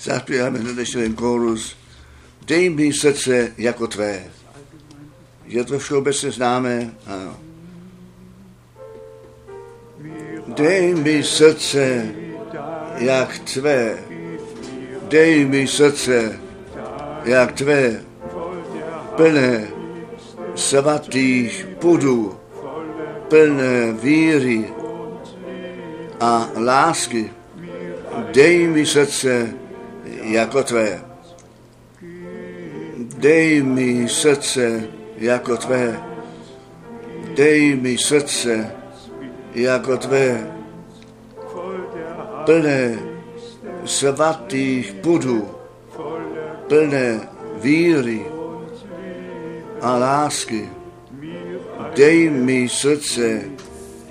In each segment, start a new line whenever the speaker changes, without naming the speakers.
Zaspíváme hned ten kórus. Dej mi srdce jako tvé. Je to všeobecně známé? Ano. Dej mi srdce jak tvé. Dej mi srdce jak tvé. Plné svatých pudů, plné víry a lásky. Dej mi srdce jako tvé. Dej mi srdce jako tvé. Dej mi srdce jako tvé. Plné svatých pudů, plné víry a lásky. Dej mi srdce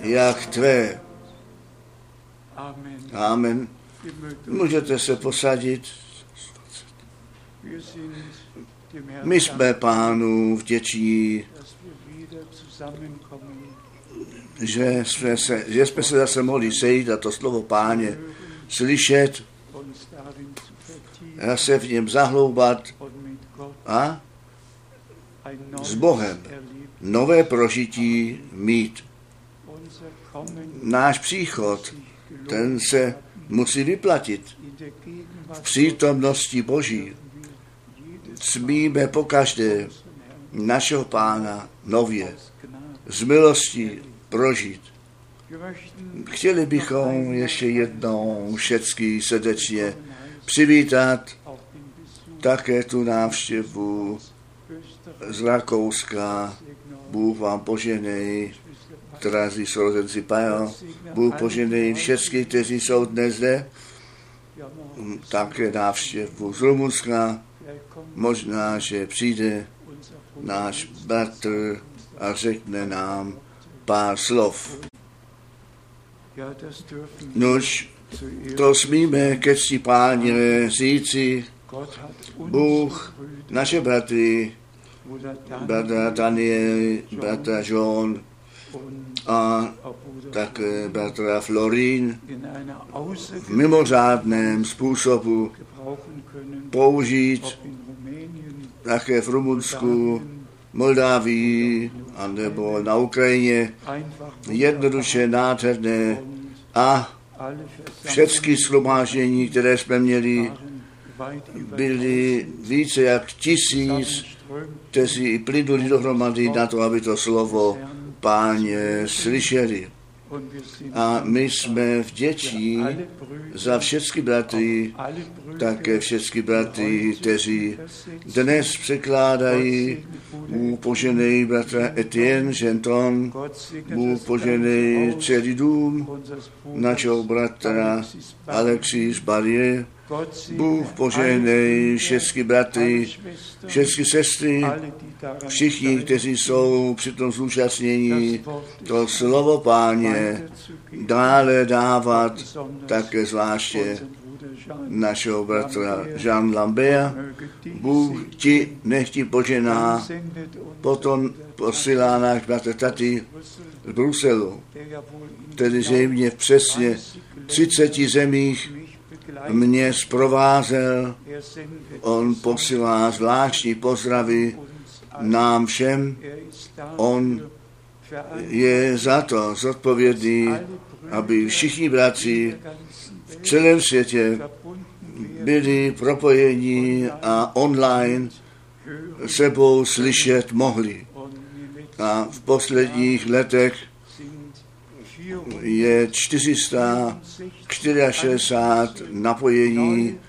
jak tvé. Amen. Můžete se posadit. My jsme pánu vděční, že jsme se, že jsme se zase mohli sejít a to slovo páně slyšet a se v něm zahloubat a s Bohem nové prožití mít. Náš příchod, ten se musí vyplatit v přítomnosti Boží. Smíme pokaždé našeho pána nově z milosti prožít. Chtěli bychom ještě jednou všecky srdečně přivítat také tu návštěvu z Rakouska. Bůh vám poženej, drazí sourozenci Pajo. Bůh poženej všechny, kteří jsou dnes zde. Také návštěvu z Rumunska. Možná, že přijde náš bratr a řekne nám pár slov. Nož, to smíme ke cti páně říci, Bůh, naše bratry, bratra Daniel, bratra John a také bratra Florin v mimořádném způsobu použít také v Rumunsku, Moldávii, anebo na Ukrajině, jednoduše nádherné a všechny shromáždění, které jsme měli, byly více jak tisíc, kteří plynuli dohromady na to, aby to slovo páně slyšeli. A my jsme vděční za všechny bratry, také všechny bratry, kteří dnes překládají. Bůh poženej bratra Etienne Genton, Bůh poženej celý dům našeho bratra Alexis Barrier, Bůh poženej všechny bratry, všechny sestry, všichni, kteří jsou při tom zúčastnění, to slovo páně dále dávat, také zvláště našeho bratra Jean Lambert. Bůh ti nechti požená, potom posílá náš bratr Tati z Bruselu, tedy zřejmě v přesně 30 zemích mě zprovázel, on posílá zvláštní pozdravy nám všem, on je za to zodpovědný, aby všichni bratři v celém světě byli propojeni a online sebou slyšet mohli. A v posledních letech je 464 napojení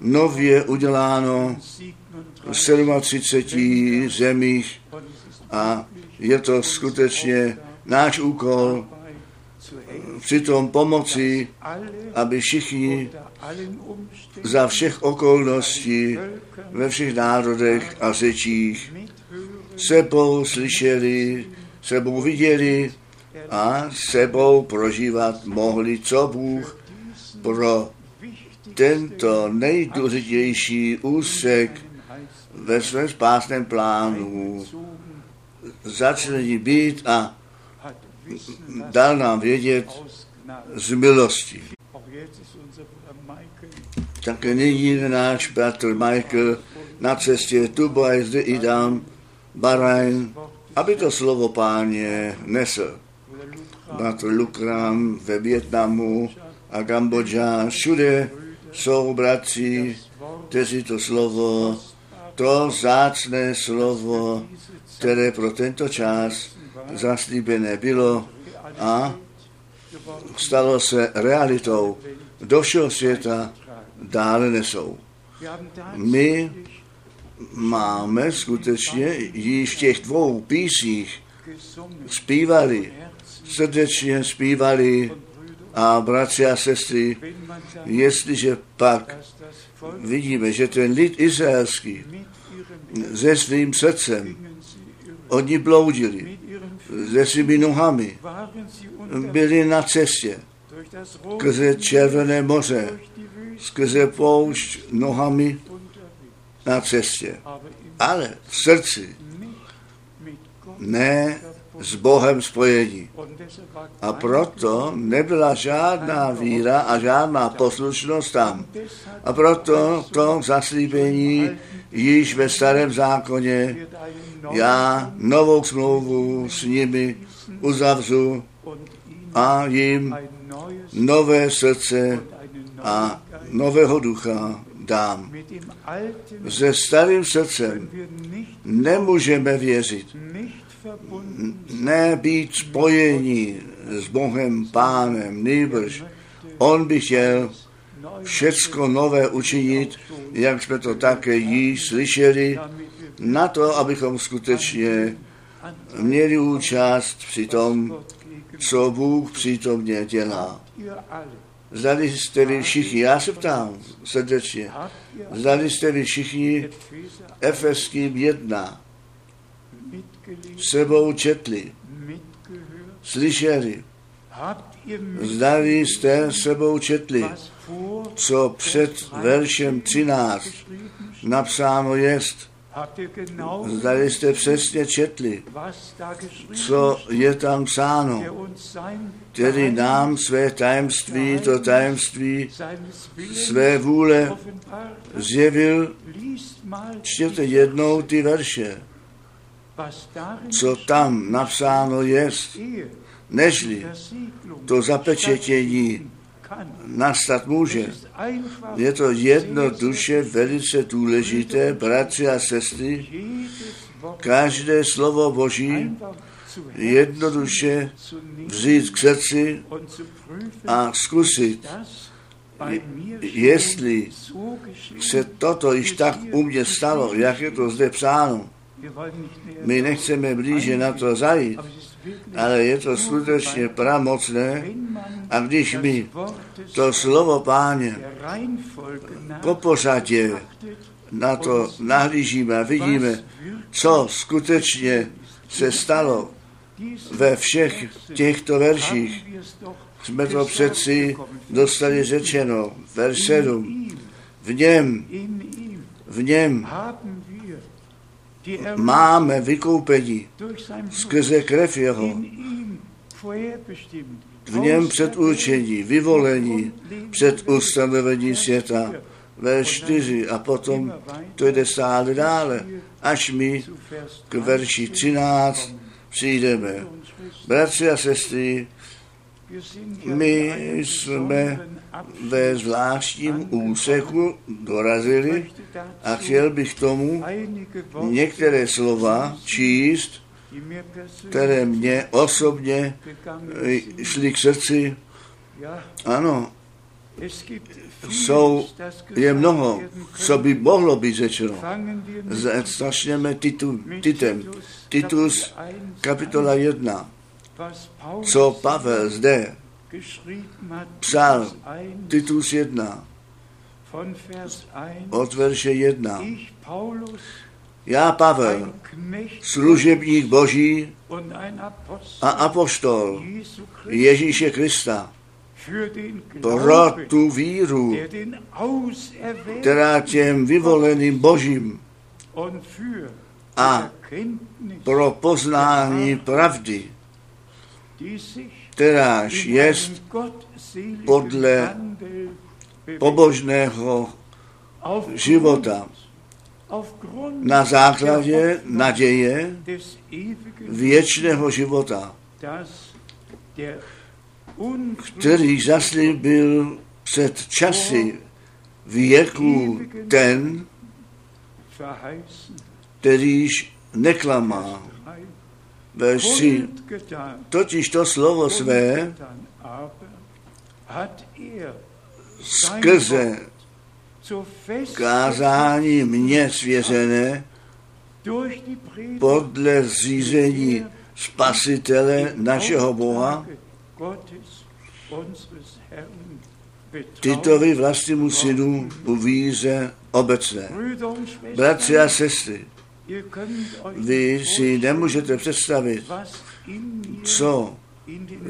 nově uděláno v 37 zemích a je to skutečně náš úkol přitom pomoci, aby všichni za všech okolností ve všech národech a řečích sebou slyšeli, sebou viděli a sebou prožívat mohli, co Bůh pro tento nejdůležitější úsek ve svém spásném plánu začne být a dal nám vědět z milosti. Také nyní náš bratr Michael na cestě Tubaj zde i dám Barajn, aby to slovo páně nesl. Bratr Lukram ve Větnamu a Kambodža, všude jsou bratři, kteří to slovo, to zácné slovo, které pro tento čas zaslíbené bylo a stalo se realitou do všeho světa dále nesou. My máme skutečně již v těch dvou písích zpívali, srdečně zpívali a bratři a sestry, jestliže pak vidíme, že ten lid izraelský se svým srdcem, oni bloudili se svými nohami, byli na cestě skrze Červené moře, skrze poušť nohami na cestě. Ale v srdci ne s Bohem spojení. A proto nebyla žádná víra a žádná poslušnost tam. A proto to zaslíbení již ve starém zákoně já novou smlouvu s nimi uzavřu a jim nové srdce a nového ducha dám. Se starým srdcem nemůžeme věřit, ne být spojení s Bohem Pánem, nejbrž On by chtěl všecko nové učinit, jak jsme to také již slyšeli, na to, abychom skutečně měli účast při tom, co Bůh přítomně dělá. Zdali jste vy všichni, já se ptám srdečně, zdali jste vy všichni Efeským jedna sebou četli, slyšeli, zdali jste sebou četli, co před veršem 13 napsáno jest, Zdali jste přesně četli, co je tam psáno, který nám své tajemství, to tajemství své vůle zjevil. Čtěte jednou ty verše, co tam napsáno jest, nežli to zapečetění nastat může. Je to jednoduše velice důležité, bratři a sestry, každé slovo Boží jednoduše vzít k srdci a zkusit, jestli se toto již tak u mě stalo, jak je to zde psáno. My nechceme blíže na to zajít, ale je to skutečně pramocné a když my to slovo páně po pořadě na to nahlížíme a vidíme, co skutečně se stalo ve všech těchto verších, jsme to přeci dostali řečeno, verš 7. V něm, v něm máme vykoupení skrze krev jeho, v něm předurčení, vyvolení, před ustanovení světa, ve 4 a potom to jde stále dále, až my k verši 13 přijdeme. Bratři a sestry, my jsme ve zvláštním úseku dorazili a chtěl bych tomu některé slova číst, které mě osobně šly k srdci. Ano, jsou, je mnoho, co by mohlo být řečeno. Začneme titu, titem. Titus, kapitola 1. Co Pavel zde psal, Titus 1, od verše 1. Já, Pavel, služebník Boží a apoštol Ježíše Krista, pro tu víru, která těm vyvoleným Božím a pro poznání pravdy, kteráž jest podle pobožného života na základě naděje věčného života, který zaslíbil před časy věku ten, kterýž neklamá. Verš 3. Totiž to slovo své skrze kázání mě svěřené podle zřízení spasitele našeho Boha, Titovi vlastnímu synu u víze obecné. Bratři a sestry, vy si nemůžete představit, co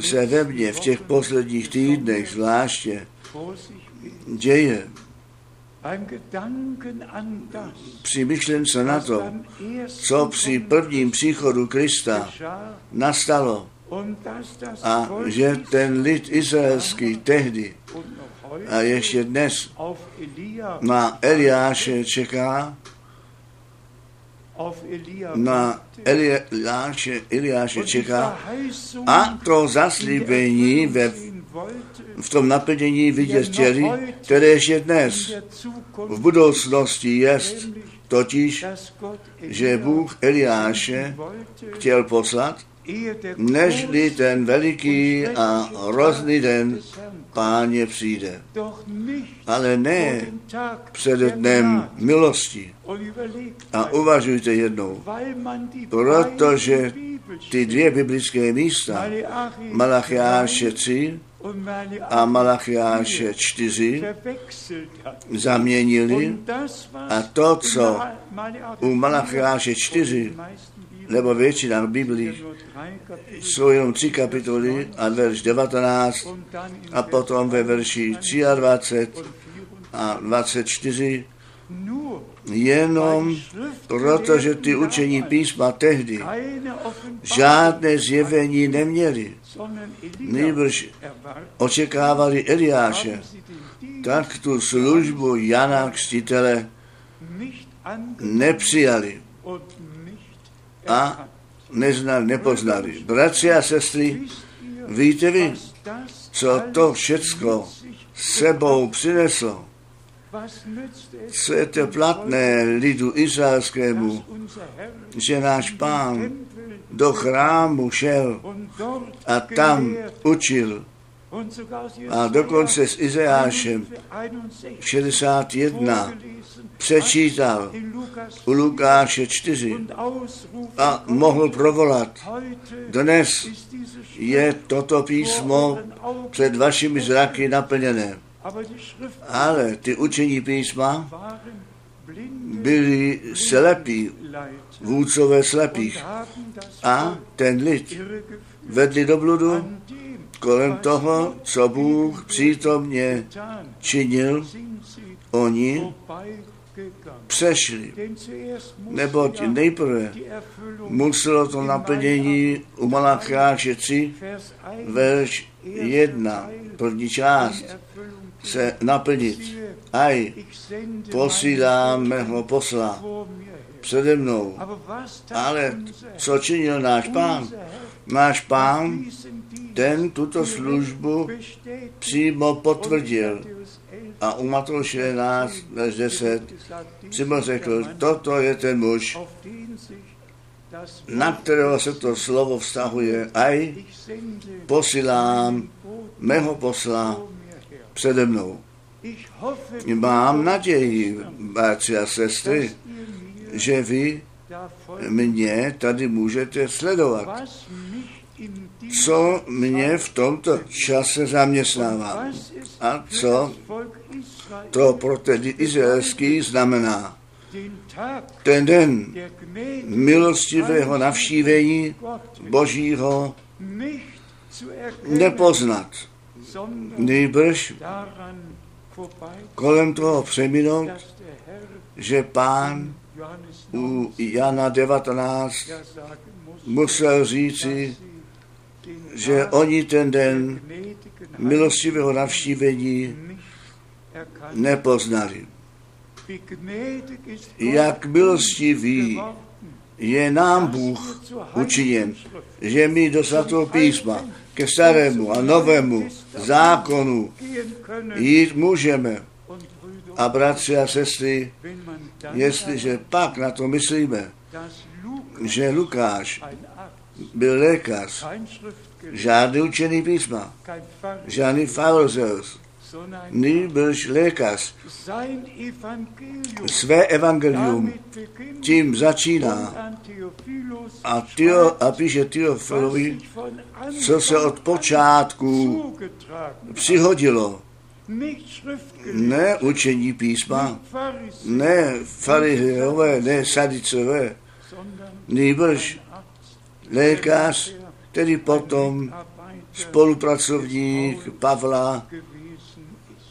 se ve mně v těch posledních týdnech zvláště děje. Při myšlence na to, co při prvním příchodu Krista nastalo a že ten lid izraelský tehdy a ještě dnes na Eliáše čeká, na Eliáše, Eliáše čeká a to zaslíbení ve, v tom naplnění vidět chtěli, které ještě dnes v budoucnosti jest, totiž, že Bůh Eliáše chtěl poslat, nežli ten veliký a hrozný den páně přijde. Ale ne před dnem milosti. A uvažujte jednou, protože ty dvě biblické místa, Malachiáše 3 a Malachiáše 4, zaměnili a to, co u Malachiáše 4 nebo většina v Biblii jsou jenom tři kapitoly a verš 19 a potom ve verši 23 a 24 jenom protože ty učení písma tehdy žádné zjevení neměli, nejbrž očekávali Eliáše, tak tu službu Jana Křtitele nepřijali a neznali, nepoznali. Bratři a sestry, víte vy, co to všecko sebou přineslo? Co je to platné lidu izraelskému, že náš pán do chrámu šel a tam učil a dokonce s Izeášem 61 přečítal u Lukáše 4 a mohl provolat. Dnes je toto písmo před vašimi zraky naplněné. Ale ty učení písma byli slepí, vůdcové slepých. A ten lid vedli do bludu kolem toho, co Bůh přítomně činil, oni přešli. Neboť nejprve muselo to naplnění u Malacháše 3, verš 1, první část, se naplnit. Aj, posílám mého posla přede mnou. Ale co činil náš pán? Náš pán, ten tuto službu přímo potvrdil a u Matouše 11, verš 10, přímo řekl, toto je ten muž, na kterého se to slovo vztahuje, aj posílám mého posla přede mnou. Mám naději, bratři a sestry, že vy mě tady můžete sledovat. Co mě v tomto čase zaměstnává a co to pro tedy izraelský znamená. Ten den milostivého navštívení Božího nepoznat, nejbrž kolem toho přeminout, že pán u Jana 19 musel říci, že oni ten den milostivého navštívení nepoznali. Jak milostivý je nám Bůh učiněn, že my do svatého písma ke starému a novému zákonu jít můžeme. A bratři a sestry, jestliže pak na to myslíme, že Lukáš byl lékař, žádný učený písma, žádný farizeus, nýbrž lékař. Své evangelium tím začíná a, tyo, a píše Teofilovi, co se od počátku přihodilo. Ne učení písma, ne farizeové, ne sadicové, nýbrž lékař, který potom spolupracovník Pavla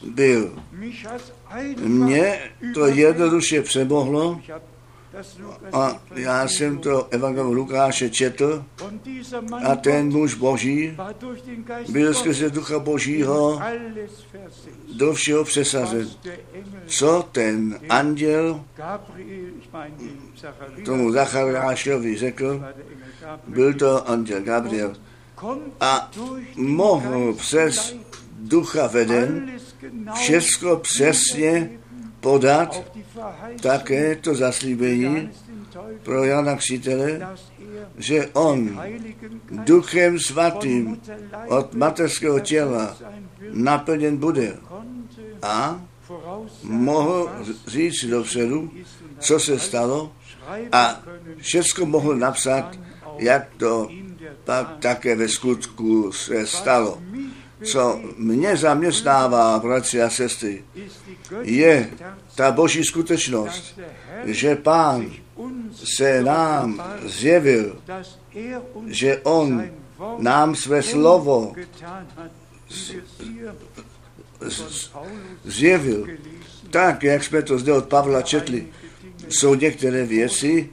byl. Mně to jednoduše přemohlo a já jsem to Evangelium Lukáše četl a ten muž boží byl skrze ducha božího do všeho přesazen. Co ten anděl tomu Zachariášovi řekl, byl to anděl Gabriel a mohl přes ducha veden všechno přesně podat také to zaslíbení pro Jana Křítele, že on duchem svatým od materského těla naplněn bude a mohl říct dopředu, co se stalo a všechno mohl napsat, jak to pak také ve skutku se stalo. Co mě zaměstnává, bratři a sestry, je ta boží skutečnost, že pán se nám zjevil, že on nám své slovo zjevil. Tak, jak jsme to zde od Pavla četli, jsou některé věci,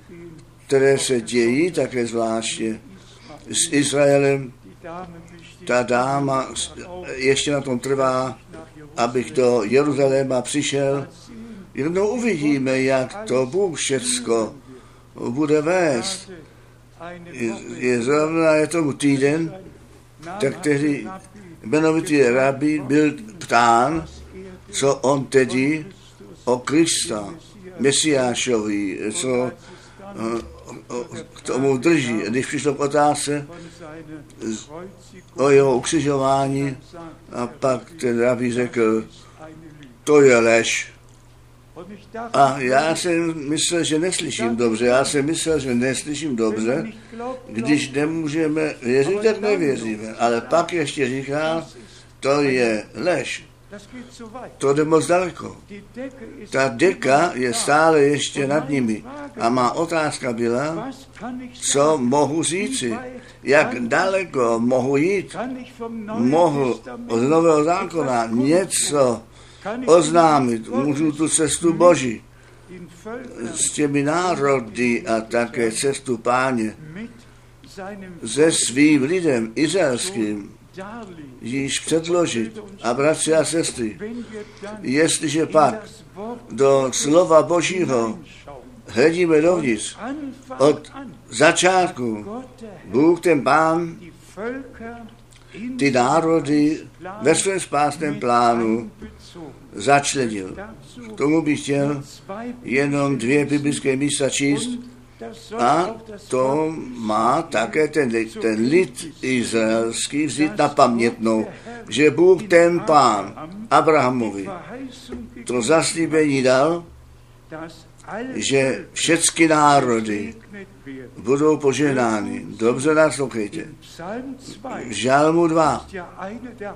které se dějí také zvláště s Izraelem. Ta dáma ještě na tom trvá, abych do Jeruzaléma přišel. Jednou uvidíme, jak to Bůh všecko bude vést. Je, je zrovna je tomu týden, tak tehdy jmenovitý rabí byl ptán, co on tedy o Krista, Mesiášovi, co k tomu drží. Když přišlo k otázce o jeho ukřižování, a pak ten rabí řekl, to je lež. A já jsem myslel, že neslyším dobře. Já jsem myslel, že neslyším dobře. Když nemůžeme věřit, tak nevěříme. Ale pak ještě říká, to je lež. To jde moc daleko. Ta deka je stále ještě nad nimi. A má otázka byla, co mohu říci, jak daleko mohu jít. Mohu od nového zákona něco oznámit, můžu tu cestu Boží s těmi národy a také cestu páně se svým lidem izraelským již předložit. A bratři a sestry, jestliže pak do slova Božího hledíme dovnitř od začátku, Bůh ten Pán ty národy ve svém spásném plánu začlenil. K tomu bych chtěl jenom dvě biblické místa číst a to má také ten, ten lid izraelský vzít na pamětnou, že Bůh ten pán Abrahamovi to zaslíbení dal, že všechny národy budou poženány. Dobře naslouchejte. V Žalmu 2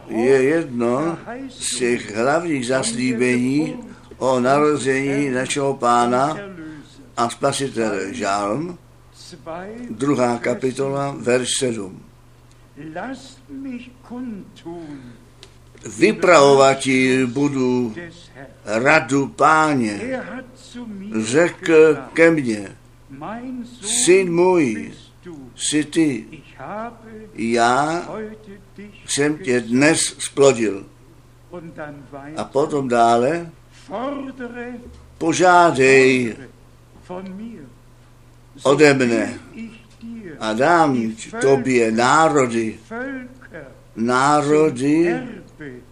je jedno z těch hlavních zaslíbení o narození našeho pána a spasitele. Žalm, druhá kapitola, verš 7. Vypravovati budu radu páně, řekl ke mně, syn můj, jsi ty, já jsem tě dnes splodil. A potom dále požádej ode mne. a dám tobě národy, národy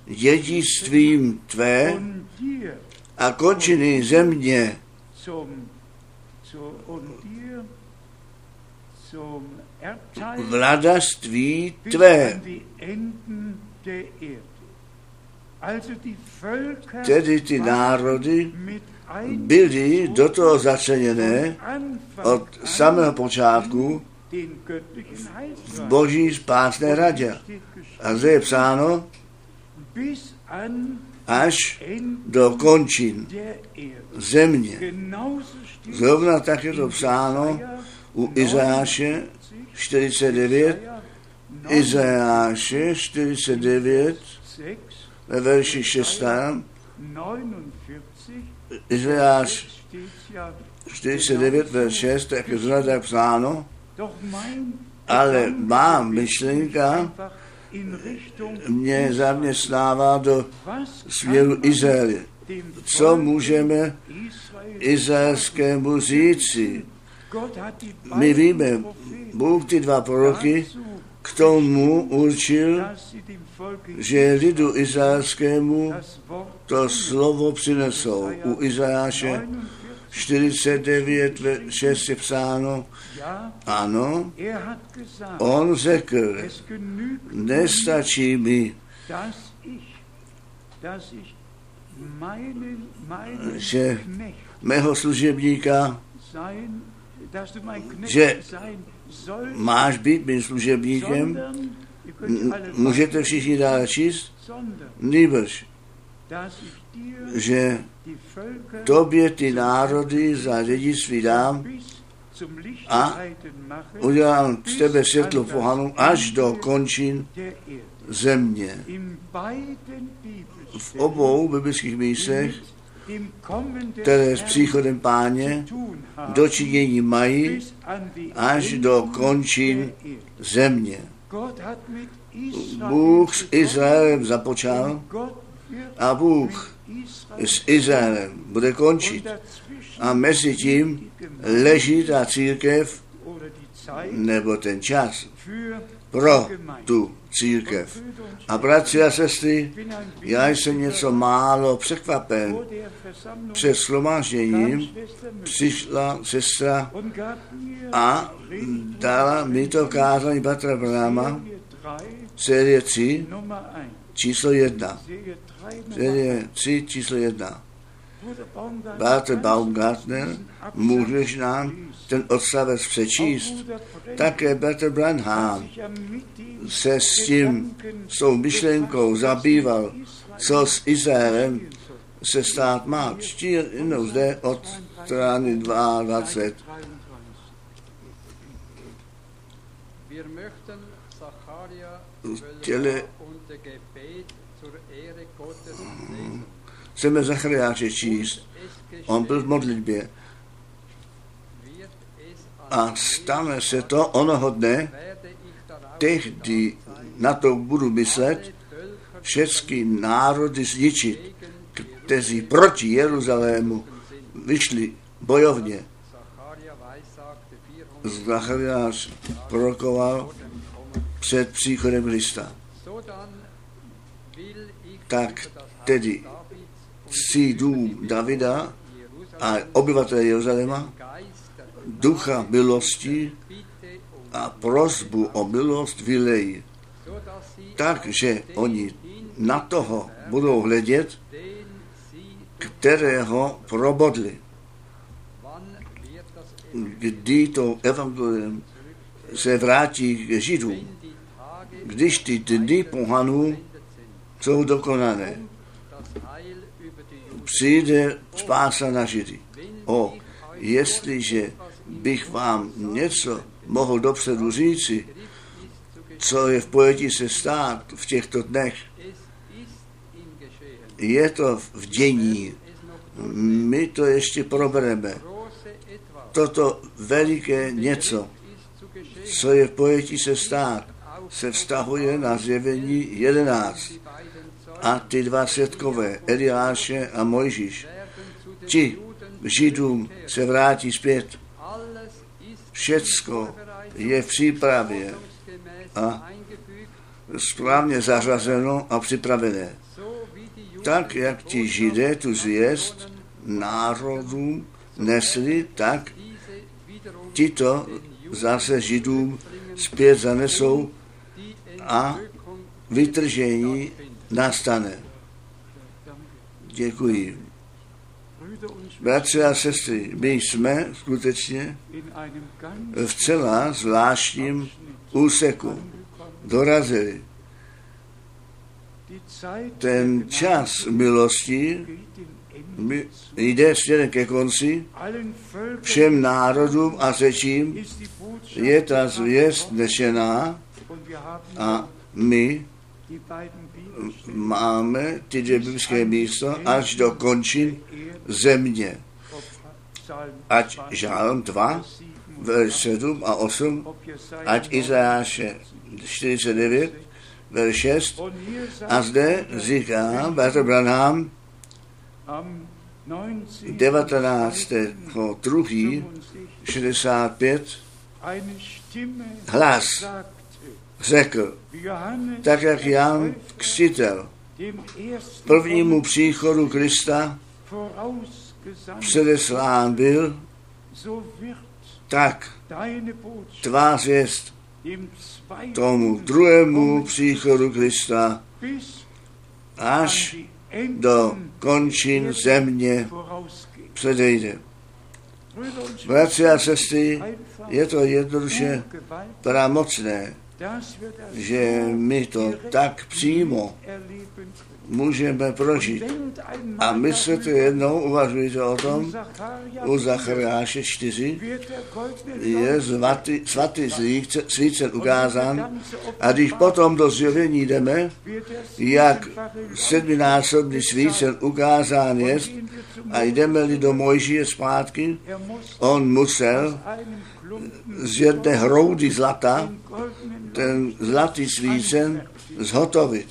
dědictvím tvé a končiny země. vladaství tvé. Tedy ty národy byly do toho začleněné od samého počátku v boží spásné radě. A zde je psáno až do končin země. Zrovna tak je to psáno u Izáše 49, Izajáše 49, ve verši 6, Izajáš 49, verš 6, tak je zrovna tak psáno, ale má myšlenka mě zaměstnává do směru Izraele. Co můžeme izraelskému říci? My víme, Bůh ty dva proroky k tomu určil, že lidu izraelskému to slovo přinesou. U Izajáše 49, 6 je psáno, ano, on řekl, nestačí mi, že mého služebníka, že máš být mým služebníkem, můžete všichni dále číst, nýbrž, že tobě ty národy za dědictví dám a udělám z tebe světlo pohanu až do končin země. V obou biblických místech, které s příchodem páně dočinění mají až do končin země. Bůh s Izraelem započal a Bůh s Izraelem bude končit. A mezi tím leží ta církev nebo ten čas pro tu církev. A bratři a sestry, já jsem něco málo překvapen. Před slomážděním přišla sestra a dala mi to kázání Batra Brahma, série 3, číslo 1. Série 3, číslo 1. Bratr Baumgartner, můžeš nám ten odstavec přečíst? Také Bratr Branham se s tím, s tou myšlenkou zabýval, co s Izraelem se stát má. Čtí jenom zde od strany 22. Chtěli chceme Zachariáše číst. On byl v modlitbě. A stane se to onoho dne, tehdy na to budu myslet, všechny národy zničit, kteří proti Jeruzalému vyšli bojovně. Zachariáš prorokoval před příchodem Krista. Tak tedy si dům Davida a obyvatel Jeruzaléma ducha milosti a prosbu o milost vylejí. Takže oni na toho budou hledět, kterého probodli. Kdy to evangelium se vrátí k Židům, když ty dny pohanů jsou dokonané přijde spása na Židy. O, jestliže bych vám něco mohl dopředu říci, co je v pojetí se stát v těchto dnech, je to v dění. My to ještě probereme. Toto veliké něco, co je v pojetí se stát, se vztahuje na zjevení 11 a ty dva světkové, Eliáše a Mojžíš, ti Židům se vrátí zpět. Všecko je v přípravě a správně zařazeno a připravené. Tak, jak ti židé tu zvěst národům nesli, tak tito zase židům zpět zanesou a vytržení nastane. Děkuji. Bratři a sestry, my jsme skutečně v celá zvláštním úseku dorazili. Ten čas milosti jde směrem ke konci, všem národům a řečím je ta zvěst nešená a my máme ty dvě biblické místa až do končin země. Ať Žálm 2, verš 7 a 8, ať Izajáše 49, verš 6. A zde říká Bratr Branham 19. 2. 65 hlas řekl, tak jak Jan Křtitel prvnímu příchodu Krista předeslán byl, tak tvá zvěst tomu druhému příchodu Krista až do končin země předejde. Bratři a sestry, je to jednoduše pramocné, že my to tak přímo můžeme prožít. A myslíte jednou, uvažujete o tom, u Zachariáše 4 je svatý, svatý svícen ukázán a když potom do zjevení jdeme, jak sedminásobný svícen ukázán je a jdeme-li do Mojžíje zpátky, on musel z jedné hroudy zlata ten zlatý svícen zhotovit.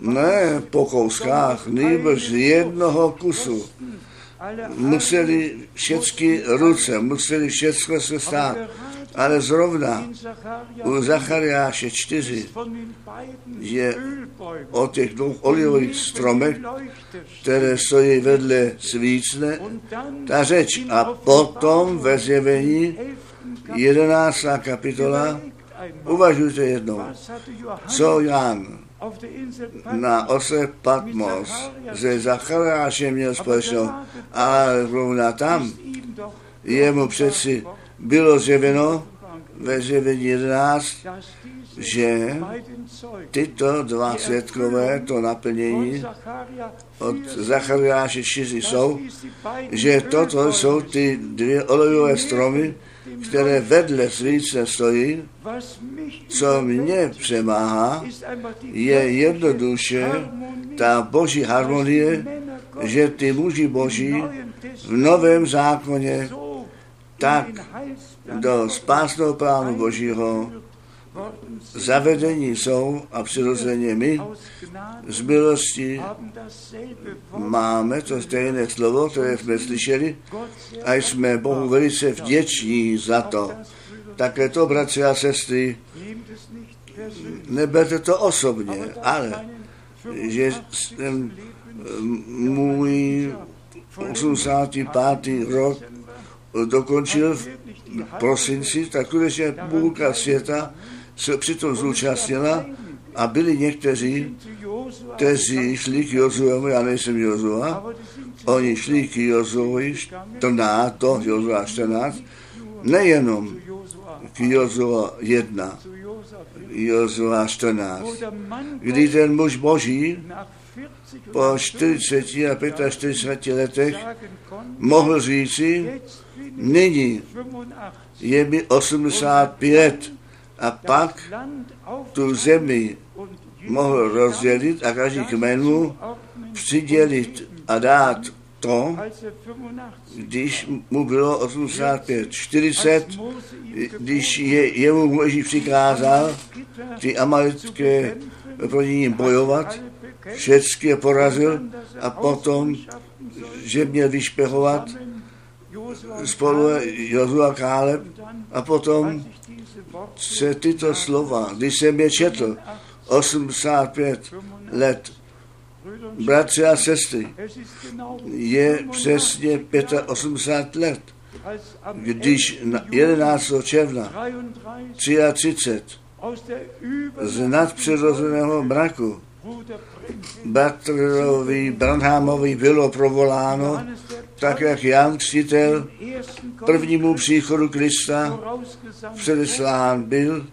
Ne po kouskách, nejbrž z jednoho kusu. Museli všechny ruce, museli všechno se stát. Ale zrovna u Zachariáše 4 je o těch dvou olivových stromech, které stojí vedle svícne, ta řeč. A potom ve zjevení 11. kapitola uvažujte jednou, co Jan? Na ose Patmos. Ze Zachariášem měl společného, ale zrovna tam jemu přeci bylo zjeveno ve zjevení 11, že tyto dva světkové, to naplnění od Zachariáše 4 jsou, že toto jsou ty dvě olejové stromy, které vedle svíce stojí, co mě přemáhá, je jednoduše ta boží harmonie, že ty muži boží v novém zákoně tak do spásného plánu božího zavedení jsou a přirozeně my z milosti máme to stejné slovo, které jsme slyšeli a jsme Bohu velice vděční za to. Také to, bratři a sestry, neberte to osobně, ale že jsem můj 85. rok dokončil v prosinci, tak skutečně půlka světa se přitom zúčastnila a byli někteří, kteří šli k Jozuemu, já nejsem Jozua, oni šli k Jozuovi 14, to Jozua 14, nejenom k Jozua 1, Jozua 14, kdy ten muž boží po 40 a 45 letech mohl říci, nyní je mi 85 a pak tu zemi mohl rozdělit a každý kmen mu přidělit a dát to, když mu bylo 85, 40, když je, jemu Mojžíš přikázal ty amalitské proti ním bojovat, všecky je porazil a potom, že měl vyšpehovat spolu Jozua Káleb a potom se tyto slova, když jsem je četl, 85 let, bratři a sestry, je přesně 85 let, když 11. června 33 z nadpřirozeného mraku Batrovi Branhamovi bylo provoláno, tak jak Jan Křtitel prvnímu příchodu Krista předeslán byl,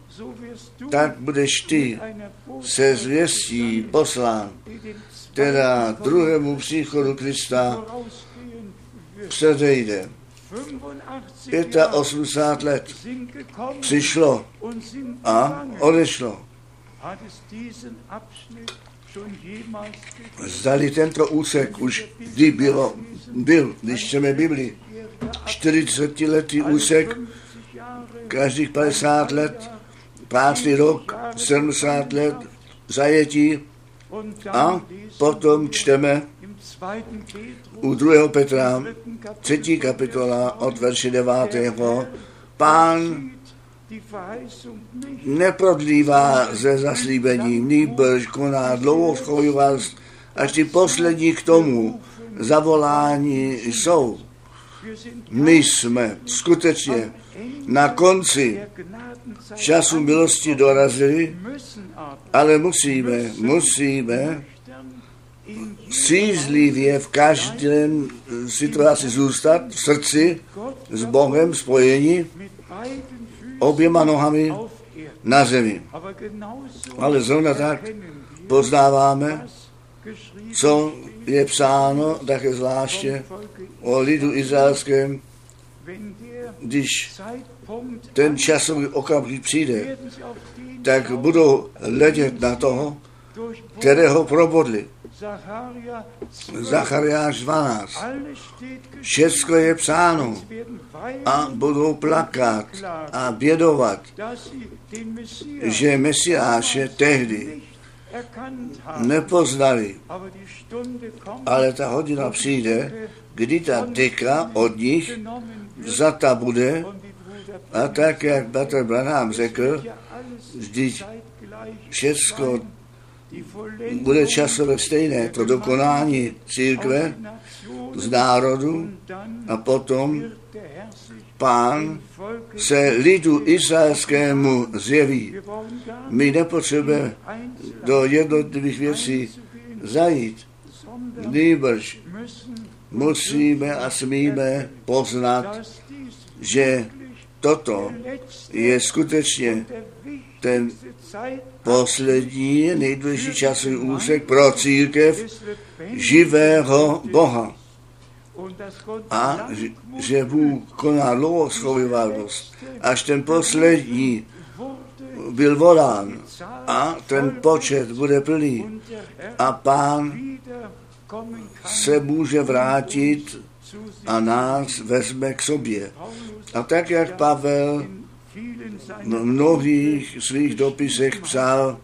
tak budeš ty se zvěstí poslán, teda druhému příchodu Krista předejde. 85 let přišlo a odešlo. Zdali tento úsek už kdy bylo, byl, když čteme Bibli, 40 letý úsek, každých 50 let, pátý rok, 70 let zajetí a potom čteme u 2. Petra, 3. kapitola od verše 9. Pán neprodlívá ze zaslíbení, nýbrž koná dlouhou schojivost, až ty poslední k tomu zavolání jsou. My jsme skutečně na konci času milosti dorazili, ale musíme, musíme střízlivě v každém situaci zůstat v srdci s Bohem spojení oběma nohami na zemi. Ale zrovna tak poznáváme, co je psáno také zvláště o lidu izraelském, když ten časový okamžik přijde, tak budou hledět na toho, kterého probodli. Zachariáš 12. Všechno je psáno a budou plakat a bědovat, že Mesiáše tehdy nepoznali. Ale ta hodina přijde, kdy ta deka od nich vzata bude a tak, jak Bratr Branham řekl, vždyť všechno bude časové stejné, to dokonání církve z národu a potom pán se lidu izraelskému zjeví. My nepotřebujeme do jednotlivých věcí zajít. Nýbrž musíme a smíme poznat, že toto je skutečně ten poslední nejdůležitější časový úsek pro církev živého Boha. A že Bůh koná dlouho schovivanost, až ten poslední byl volán a ten počet bude plný a pán se může vrátit a nás vezme k sobě. A tak, jak Pavel v mnohých svých dopisech psal,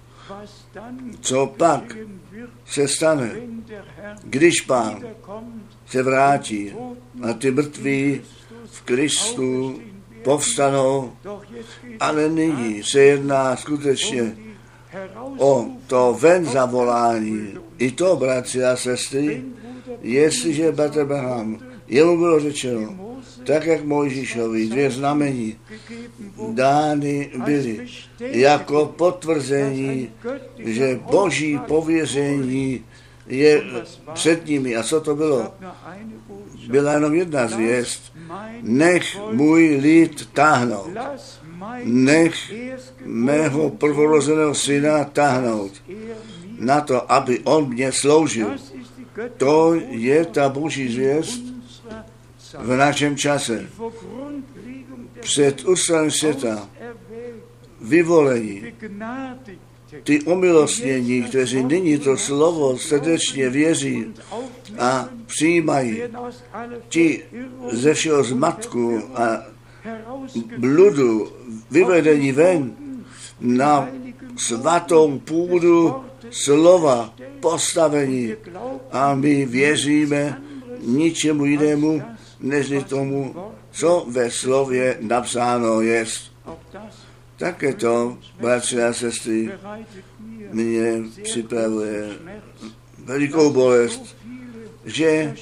co pak se stane, když pán se vrátí a ty mrtví v Kristu povstanou, ale nyní se jedná skutečně o to ven zavolání. I to, bratři a sestry, jestliže Betlehem, jemu bylo řečeno, tak jak Mojžíšovi dvě znamení dány byly jako potvrzení, že boží pověření je před nimi. A co to bylo? Byla jenom jedna zvěst. Nech můj lid táhnout. Nech mého prvorozeného syna táhnout na to, aby on mě sloužil. To je ta boží zvěst v našem čase. Před ústavem světa vyvolení, ty omilostnění, kteří nyní to slovo srdečně věří a přijímají, ti ze všeho zmatku a bludu vyvedení ven na svatou půdu slova postavení a my věříme ničemu jinému, než tomu, co ve slově napsáno je. Také to, bratři a sestry, mě připravuje velikou bolest, že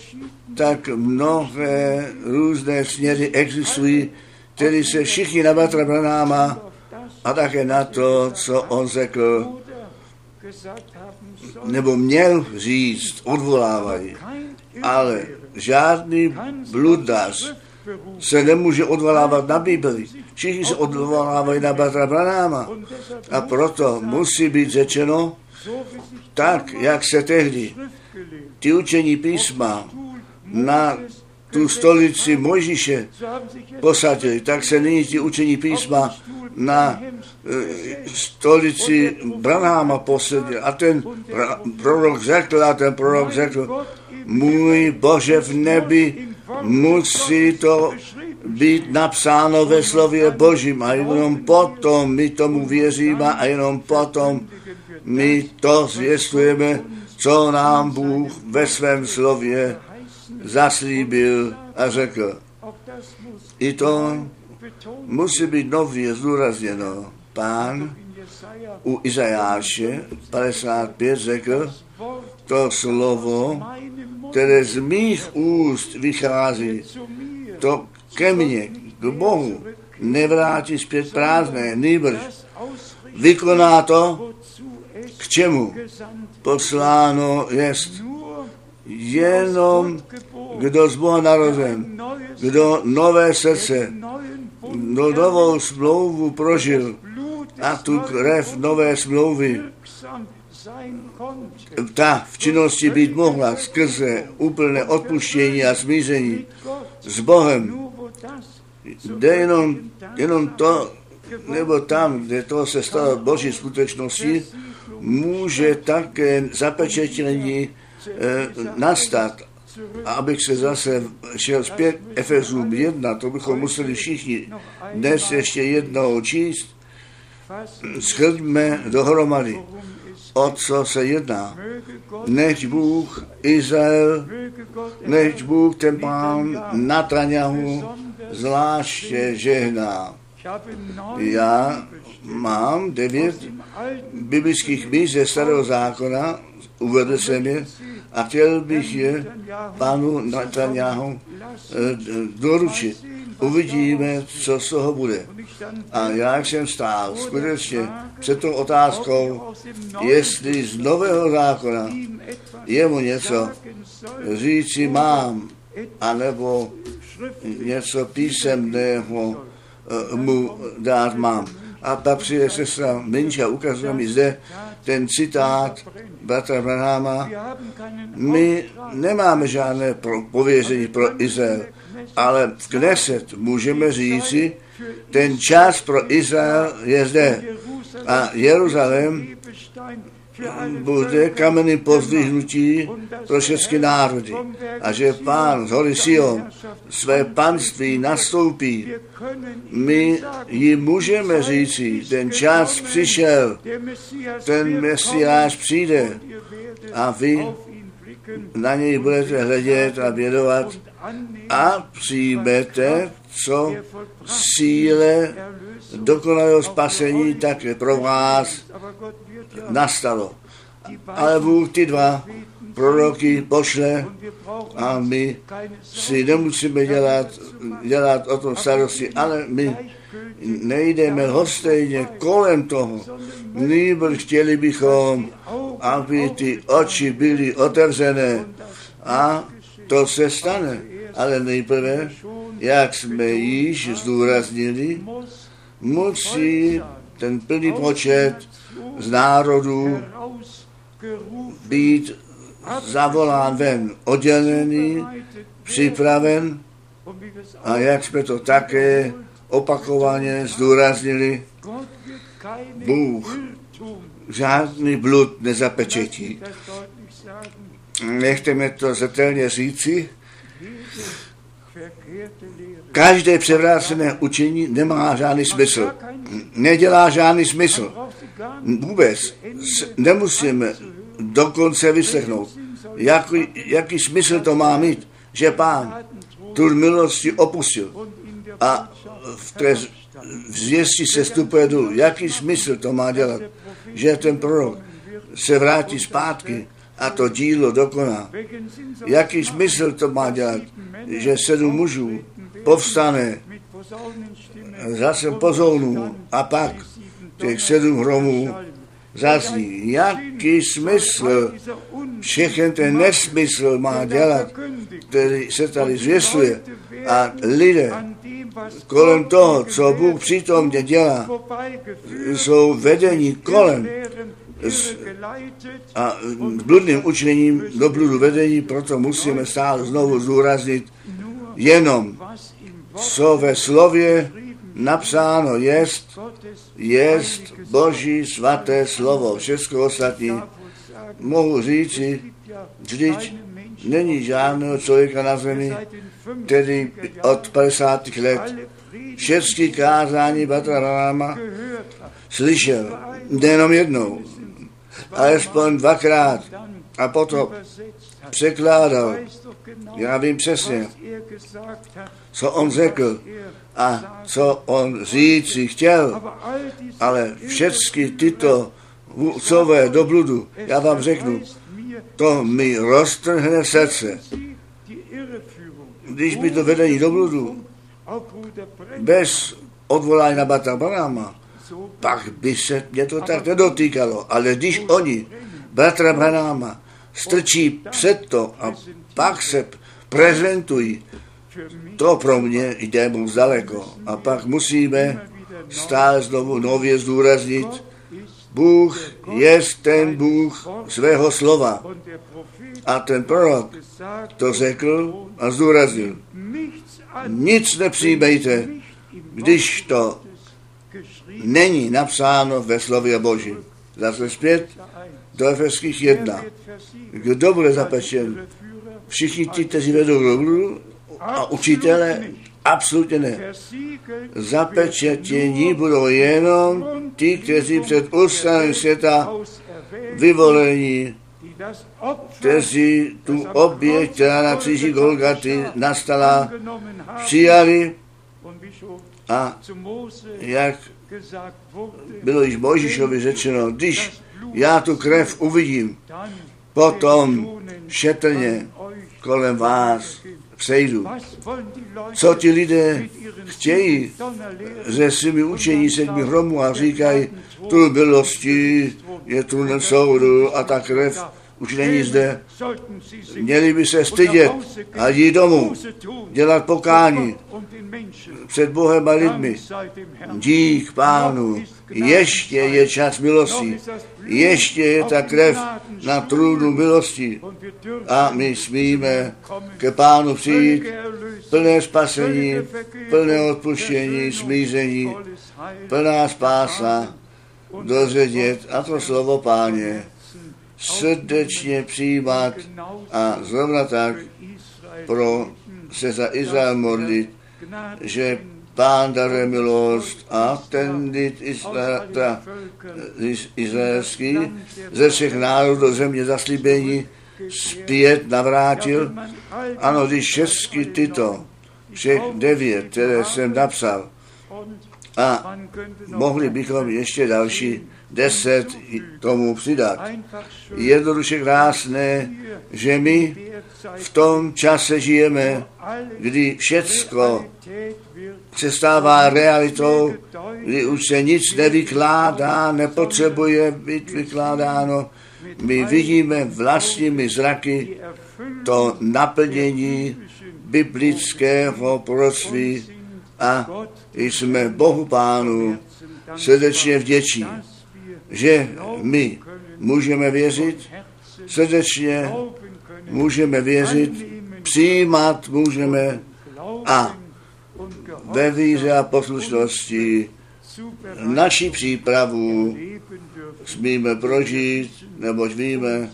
tak mnohé různé směry existují, které se všichni na Batra Branáma a také na to, co on řekl, nebo měl říct, odvolávají. Ale žádný bludař se nemůže odvolávat na Bibli. Všichni se odvolávají na Batra Branáma. A proto musí být řečeno tak, jak se tehdy ty učení písma na tu stolici Mojžíše posadili, tak se nyní ti učení písma na e, stolici Branháma posadili. A ten prorok řekl, a ten prorok řekl, můj Bože v nebi, musí to být napsáno ve slově Božím a jenom potom my tomu věříme a jenom potom my to zvěstujeme, co nám Bůh ve svém slově zaslíbil a řekl. I to musí být nově zdůrazněno. Pán u Izajáše 55 řekl, to slovo, které z mých úst vychází, to ke mně, k Bohu, nevrátí zpět prázdné, nýbrž vykoná to, k čemu posláno jest jenom kdo z Boha narozen, kdo nové srdce, kdo novou smlouvu prožil a tu krev nové smlouvy, ta v činnosti být mohla skrze úplné odpuštění a smíření s Bohem. Jde jenom, jenom to, nebo tam, kde to se stalo boží skutečnosti, může také zapečetění eh, nastat. A abych se zase šel zpět Efezům 1, to bychom museli všichni dnes ještě jednou číst, shrďme dohromady, o co se jedná. Než Bůh Izrael, než Bůh ten pán Natraňahu zvláště žehná. Já mám devět biblických míst ze starého zákona, uvedl jsem je a chtěl bych je panu Netanyahu eh, doručit. Uvidíme, co z toho bude. A já jsem stál skutečně před tou otázkou, jestli z nového zákona jemu něco říci mám, anebo něco písemného eh, mu dát mám. A ta přijde sestra Minča ukazuje mi zde ten citát bratra Branhama. My nemáme žádné pro, pověření pro Izrael, ale v Kneset můžeme říci, ten čas pro Izrael je zde. A Jeruzalém bude kamenným pozdvihnutí pro všechny národy a že pán z hory Sion své panství nastoupí. My jim můžeme říci, ten čas přišel, ten Mesiáš přijde a vy na něj budete hledět a vědovat a přijmete, co síle dokonalého spasení také pro vás nastalo. Ale Bůh ty dva proroky pošle a my si nemusíme dělat, dělat o tom starosti, ale my nejdeme hostejně kolem toho. Nýbrž chtěli bychom, aby ty oči byly otevřené a to se stane. Ale nejprve, jak jsme již zdůraznili, musí ten plný počet z národů být zavolán ven, oddělený, připraven a jak jsme to také opakovaně zdůraznili, Bůh žádný blud nezapečetí. Nechte mi to zetelně říci, Každé převrácené učení nemá žádný smysl. Nedělá žádný smysl. Vůbec nemusíme dokonce vyslechnout. Jaký, jaký smysl to má mít, že pán tu milosti opustil a v té zvěsti se stupuje dolů. Jaký smysl to má dělat, že ten prorok se vrátí zpátky a to dílo dokoná. Jaký smysl to má dělat, že sedm mužů povstane zase pozónu a pak těch sedm hromů zazní. Jaký smysl všechen ten nesmysl má dělat, který se tady zvěstuje. A lidé kolem toho, co Bůh přítomně dělá, jsou vedení kolem a bludným učením do bludu vedení, proto musíme stále znovu zdůraznit jenom, co ve slově napsáno jest, jest Boží svaté slovo. Všechno ostatní mohu říci, vždyť není žádného člověka na zemi, který od 50 let všechny kázání Batra Ráma slyšel, nejenom jednou, alespoň dvakrát a potom překládal. Já vím přesně, co on řekl a co on říci chtěl, ale všechny tyto vůcové do bludu, já vám řeknu, to mi roztrhne srdce. Když by to vedení do bludu bez odvolání na Bata Branama, pak by se mě to tak nedotýkalo. Ale když oni bratra Branama strčí před to a pak se prezentují, to pro mě jde moc daleko. A pak musíme stále znovu nově zdůraznit, Bůh je ten Bůh svého slova. A ten prorok to řekl a zdůraznil. Nic nepřijmejte, když to není napsáno ve slově Boží. Zase zpět do Efeských jedna. Kdo bude zapečen? Všichni ti, kteří vedou dobru a učitele, absolutně ne. Zapečetění budou jenom ti, kteří před ústavem světa vyvolení, kteří tu oběť, která na kříži Golgaty nastala, přijali a jak bylo již Mojžišovi řečeno, když já tu krev uvidím, potom šetrně kolem vás přejdu. Co ti lidé chtějí ze svými učení sedmi hromů a říkají, tu bylosti je tu soudu a ta krev už není zde. Měli by se stydět a jít domů, dělat pokání před Bohem a lidmi. Dík pánu, ještě je čas milosti, ještě je ta krev na trůnu milosti. A my smíme ke pánu přijít. Plné spasení, plné odpuštění, smíření, plná spása, dozvědět. A to slovo páně srdečně přijímat a zrovna tak pro se za Izrael modlit, že Pán daruje milost a ten lid izraelský ze všech národů do země zaslíbení zpět navrátil. Ano, když všechny tyto, všech devět, které jsem napsal, a mohli bychom ještě další deset tomu přidat. Jednoduše krásné, že my v tom čase žijeme, kdy všecko přestává realitou, kdy už se nic nevykládá, nepotřebuje být vykládáno. My vidíme vlastními zraky to naplnění biblického proroctví a jsme Bohu Pánu srdečně vděční, že my můžeme věřit, srdečně můžeme věřit, přijímat můžeme a ve víře a poslušnosti naši přípravu smíme prožít, neboť víme,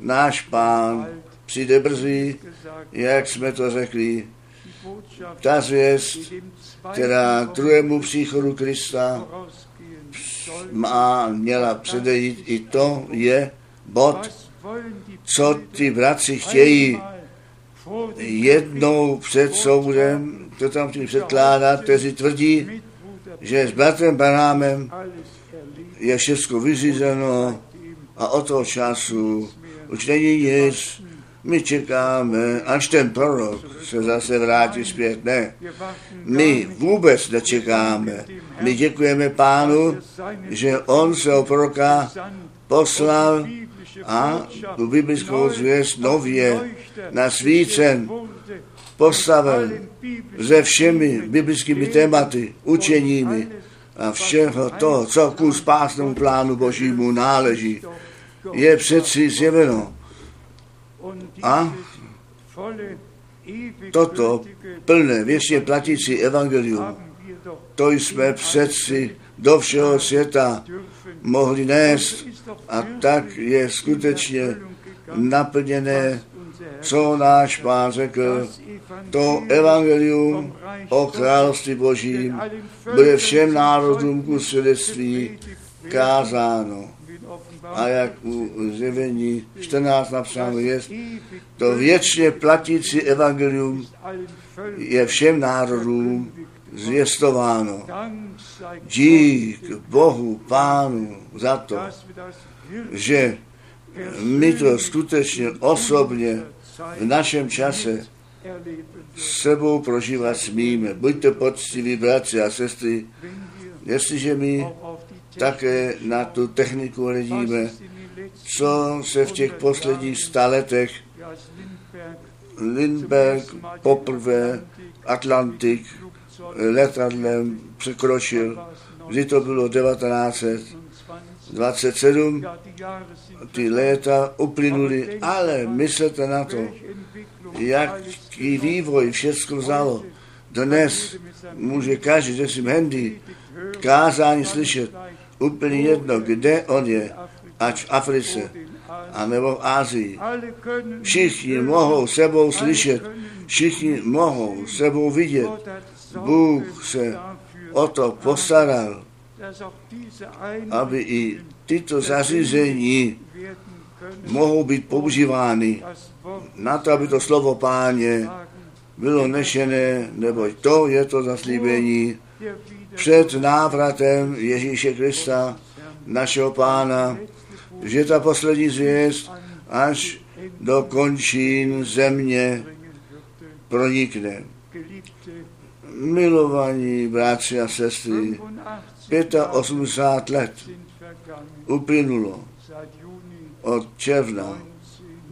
náš pán přijde brzy, jak jsme to řekli, ta zvěst, která druhému příchodu Krista má, měla předejít, i to je bod, co ty bratři chtějí jednou před soudem, to tam chtějí předkládat, kteří tvrdí, že s bratrem Barámem je všechno vyřízeno a od toho času už není nic. My čekáme, až ten prorok se zase vrátí zpět. Ne, my vůbec nečekáme. My děkujeme pánu, že on se o proroka poslal a tu biblickou zvěst nově nasvícen postavil se všemi biblickými tématy, učeními a všeho toho, co ku spásnému plánu Božímu náleží, je přeci zjeveno. A toto plné, věčně platící evangelium, to jsme přeci do všeho světa mohli nést a tak je skutečně naplněné, co náš pán řekl, to evangelium o království božím bude všem národům ku svědectví kázáno. A jak u zjevení 14 napsáno je, to věčně platící evangelium je všem národům zvěstováno. Dík Bohu, Pánu za to, že my to skutečně osobně v našem čase s sebou prožívat smíme. Buďte poctiví, bratři a sestry, jestliže my také na tu techniku hledíme, co se v těch posledních staletech Lindberg poprvé Atlantik letadlem překročil, kdy to bylo? 1927, ty léta uplynuly, ale myslete na to, jaký vývoj všechno vzalo. Dnes může každý ze svým handy kázání slyšet úplně jedno, kde on je, ať v Africe, anebo v Ázii. Všichni mohou sebou slyšet, všichni mohou sebou vidět. Bůh se o to postaral, aby i tyto zařízení mohou být používány na to, aby to slovo páně bylo nešené, nebo to je to zaslíbení před návratem Ježíše Krista, našeho pána, že ta poslední zvěst až do končín země pronikne. Milovaní bratři a sestry, 85 let uplynulo od června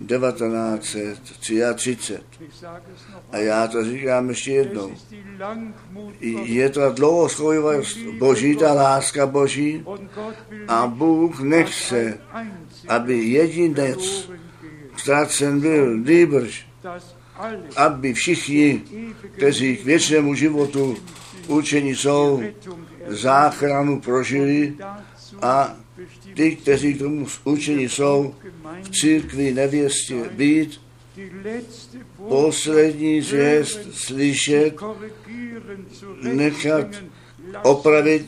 1933. A já to říkám ještě jednou. Je to dlouhoschoujivost Boží, ta láska Boží a Bůh nechce, aby jedinec ztracen byl, nýbrž, aby všichni, kteří k věčnému životu učení jsou, záchranu prožili a ty, kteří k tomu učení jsou, v církvi nevěstě být, poslední zvěst slyšet, nechat opravit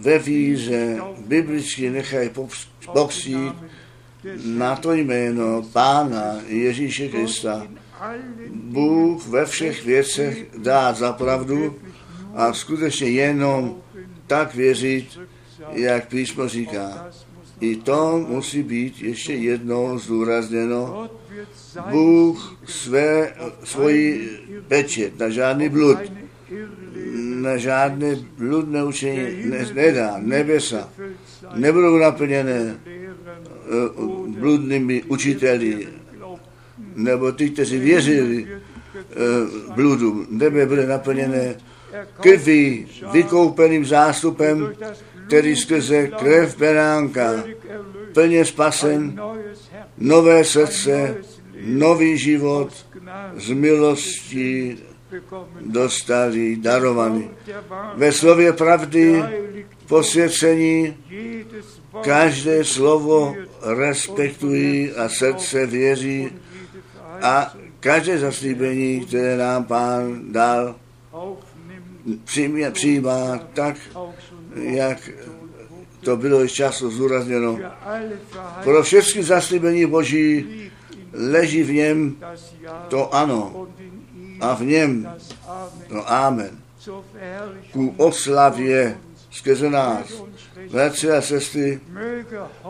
ve víze, biblicky nechaj popřít na to jméno Pána Ježíše Krista. Bůh ve všech věcech dá za pravdu a skutečně jenom tak věřit, jak písmo říká. I to musí být ještě jednou zdůrazněno. Bůh své, svoji pečet na žádný blud, na žádné bludné učení ne, nedá. Nebesa nebudou naplněné uh, bludnými učiteli, nebo ty, kteří věřili uh, bludu. Nebe bude naplněné krví, vykoupeným zástupem, který skrze krev beránka plně spasen, nové srdce, nový život z milosti dostali, darovaný. Ve slově pravdy, posvěcení, každé slovo respektují a srdce věří a každé zaslíbení, které nám pán dal, přijímá tak, jak to bylo již často zúrazněno. Pro všechny zaslíbení Boží leží v něm to ano a v něm to amen. Ku oslavě skrze nás. Bratři a sestry,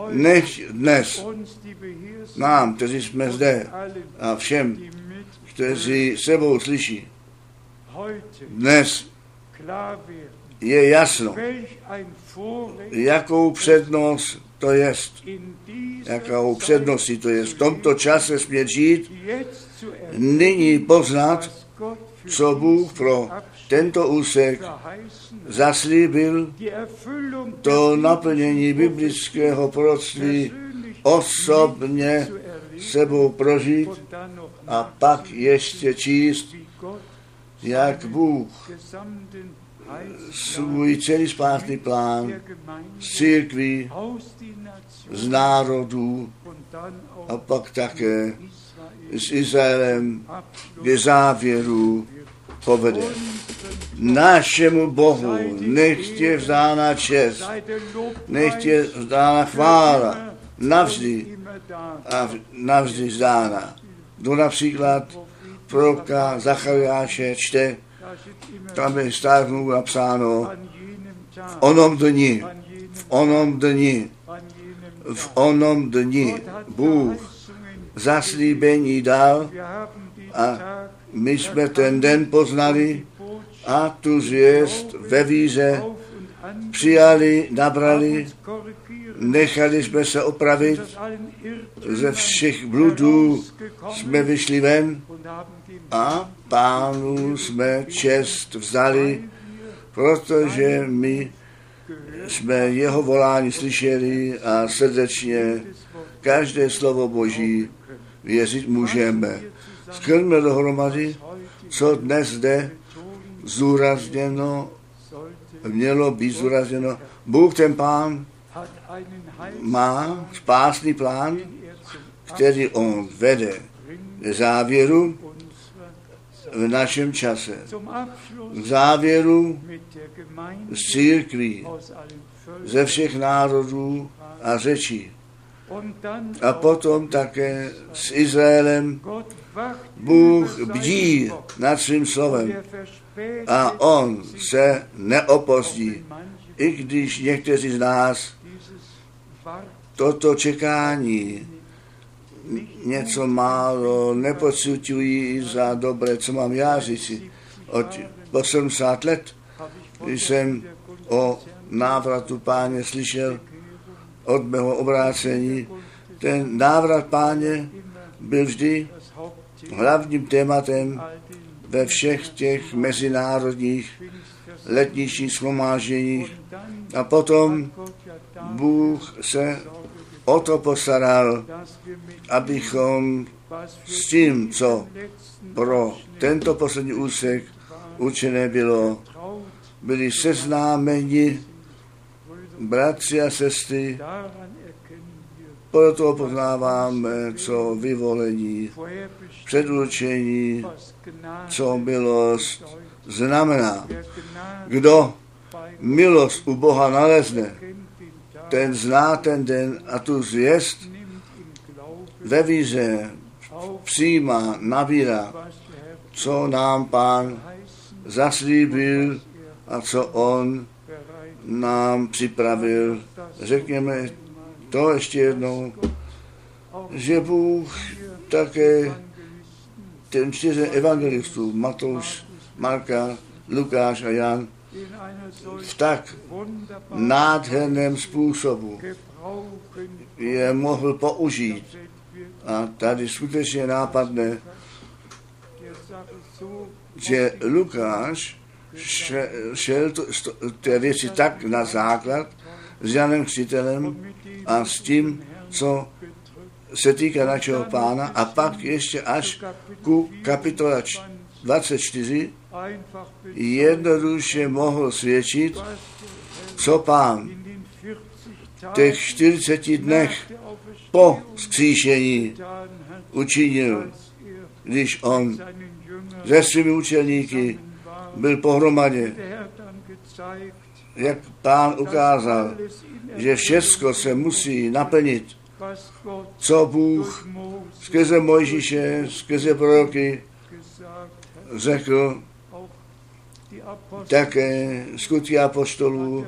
nech dnes nám, kteří jsme zde a všem, kteří sebou slyší, dnes je jasno, jakou přednost to je, jakou předností to je. V tomto čase smět žít, nyní poznat, co Bůh pro tento úsek zaslíbil, to naplnění biblického proroctví osobně sebou prožít a pak ještě číst, jak Bůh svůj celý spásný plán z církví, z národů a pak také s Izraelem k závěru povede. Našemu Bohu nechtě vzdána čest, nechtě vzdána chvála, navždy a navždy vzdána. Kdo například proroka Zachariáše čte, tam je stále napsáno v onom dni, v onom dni, v onom dni Bůh zaslíbení dal a my jsme ten den poznali a tu zvěst ve víře přijali, nabrali, nechali jsme se opravit, ze všech bludů jsme vyšli ven a pánu jsme čest vzali, protože my jsme jeho volání slyšeli a srdečně každé slovo Boží věřit můžeme. Skrňme dohromady, co dnes zde zúrazněno, mělo být zúrazněno. Bůh ten pán má spásný plán, který on vede závěru v našem čase. K závěru z církví, ze všech národů a řečí. A potom také s Izraelem Bůh bdí nad svým slovem. A on se neopozdí, i když někteří z nás toto čekání něco málo nepocitují za dobré, co mám já říci. Od 80 let jsem o návratu páně slyšel od mého obrácení. Ten návrat páně byl vždy hlavním tématem ve všech těch mezinárodních letničních shromážděních. A potom Bůh se o to postaral, abychom s tím, co pro tento poslední úsek učené bylo, byli seznámeni bratři a sestry, proto poznáváme, co vyvolení, předurčení, co milost znamená. Kdo milost u Boha nalezne, ten zná ten den a tu zvěst ve víře přijímá, nabírá, co nám pán zaslíbil a co on nám připravil. Řekněme to ještě jednou, že Bůh také ten čtyři evangelistů, Matouš, Marka, Lukáš a Jan, v tak nádherném způsobu je mohl použít. A tady skutečně nápadne, že Lukáš šel, té věci tak na základ s Janem Křtitelem a s tím, co se týká našeho pána a pak ještě až ku kapitola 24 jednoduše mohl svědčit, co pán těch 40 dnech po vzkříšení učinil, když on se svými učeníky byl pohromadě, jak pán ukázal, že všechno se musí naplnit, co Bůh skrze Mojžíše, skrze proroky řekl, také skutky apoštolů,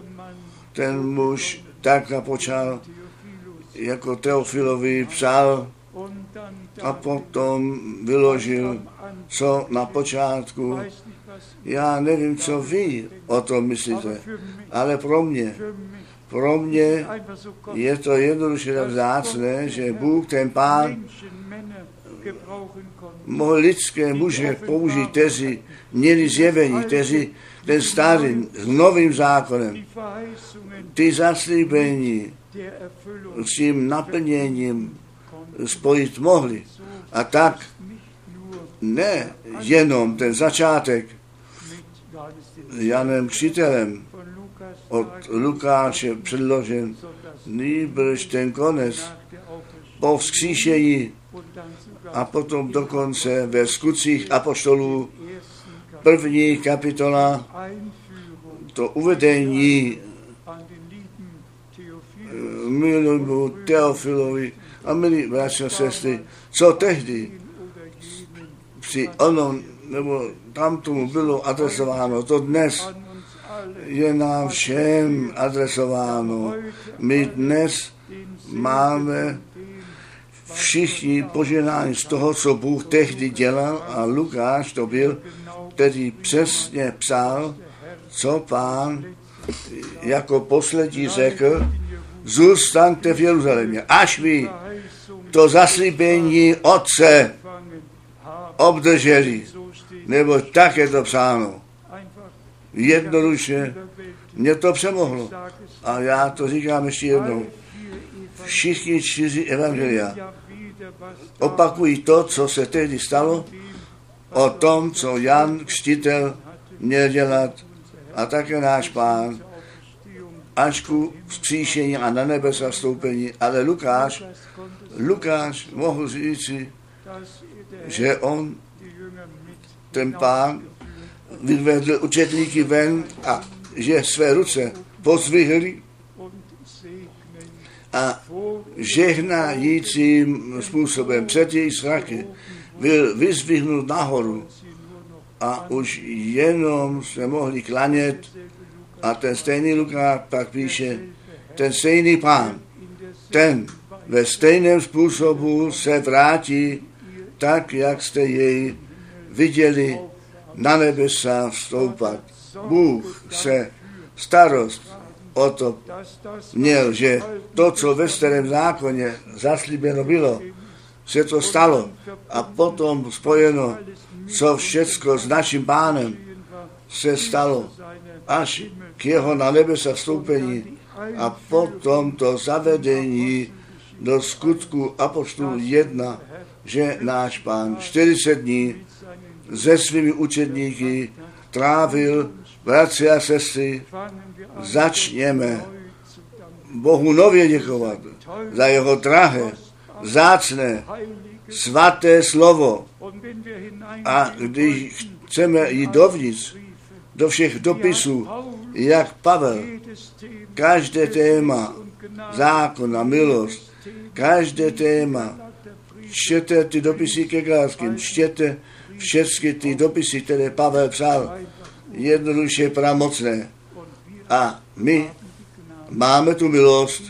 ten muž tak napočal, jako Teofilovi psal a potom vyložil, co na počátku. Já nevím, co vy o tom myslíte, ale pro mě, pro mě je to jednoduše vzácné, že Bůh, ten Pán, mohl lidské muže použít, kteří měli zjevení, kteří ten starý s novým zákonem, ty zaslíbení s tím naplněním spojit mohli. A tak ne jenom ten začátek. Janem Křitelem od Lukáše předložen, nýbrž ten konec po vzkříšení a potom dokonce ve skutcích apoštolů první kapitola to uvedení milému Teofilovi a milí bratři a sestry, co tehdy při onom, nebo tam tomu bylo adresováno, to dnes je nám všem adresováno. My dnes máme všichni poženání z toho, co Bůh tehdy dělal a Lukáš to byl, který přesně psal, co pán jako poslední řekl, zůstaňte v Jeruzalémě, až vy to zaslíbení Otce obdrželi, nebo tak je to psáno. Jednoduše mě to přemohlo. A já to říkám ještě jednou. Všichni čtyři evangelia opakují to, co se tehdy stalo, o tom, co Jan Křtitel měl dělat a také náš pán až ku vzkříšení a na nebe zastoupení. Ale Lukáš, Lukáš mohl říci, že on, ten pán, vyvedl učetlíky ven a že své ruce pozvihli a žehnajícím způsobem před její zraky byl vyzvihnut nahoru a už jenom se mohli klanět a ten stejný Lukáš pak píše, ten stejný pán, ten ve stejném způsobu se vrátí tak, jak jste jej viděli na nebesa vstoupat. Bůh se starost o to měl, že to, co ve starém zákoně zaslíbeno bylo, se to stalo a potom spojeno, co všecko s naším pánem se stalo, až k jeho na nebesa vstoupení a potom to zavedení do skutku apostolů 1, že náš pán 40 dní se svými učedníky trávil, bratři a sestry, začněme Bohu nově děkovat za jeho drahé, zácné, svaté slovo. A když chceme jít dovnitř, do všech dopisů, jak Pavel, každé téma, zákon a milost, každé téma, čtěte ty dopisy ke Galackým, čtěte všechny ty dopisy, které Pavel psal, jednoduše pramocné. A my máme tu milost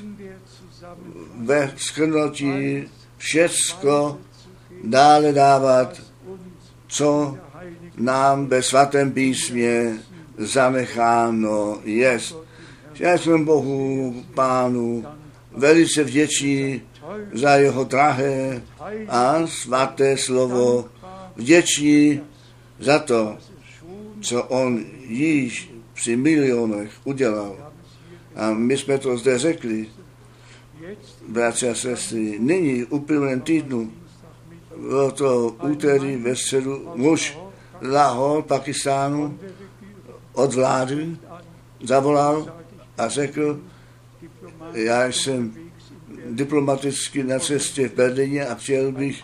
ve schrnutí všecko dále dávat, co nám ve svatém písmě zanecháno jest. Já jsem Bohu, Pánu, velice vděčný za jeho drahé a svaté slovo, vděčný za to, co on již při milionech udělal. A my jsme to zde řekli, bratři a sestry, nyní uplynulém týdnu, bylo to úterý ve středu, muž Lahore, Pakistánu, od vlády zavolal a řekl, já jsem diplomaticky na cestě v Berlíně a chtěl bych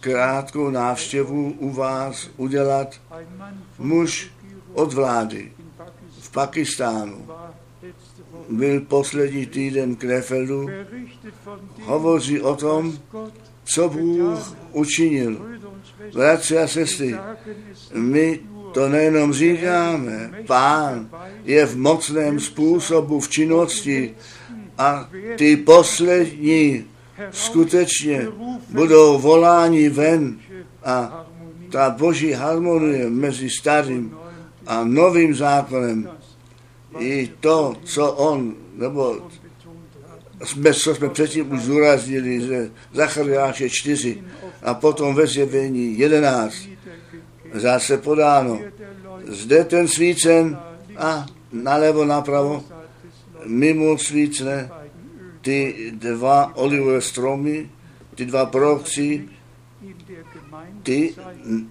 krátkou návštěvu u vás udělat muž od vlády Pakistánu. Byl poslední týden Krefeldu, hovoří o tom, co Bůh učinil. Bratři a sestry, my to nejenom říkáme, pán je v mocném způsobu v činnosti a ty poslední skutečně budou voláni ven a ta boží harmonie mezi starým a novým zákonem i to, co on, nebo jsme, co jsme předtím už zúraznili, že Zachariáše 4 a potom ve zjevení 11 zase podáno. Zde ten svícen a nalevo napravo mimo svícne ty dva olivové stromy, ty dva prochci, ty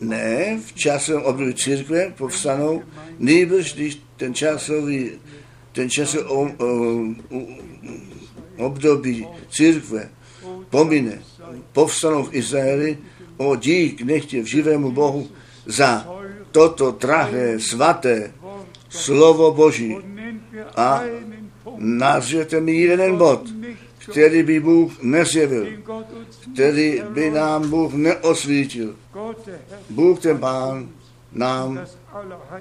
ne v časovém období církve povstanou, nejbrž když ten časový, ten časový období církve pomine, povstanou v Izraeli, o dík nechtě v živému Bohu za toto drahé, svaté slovo Boží. A nazvěte mi jeden bod, který by Bůh nezjevil, který by nám Bůh neosvítil. Bůh ten Pán nám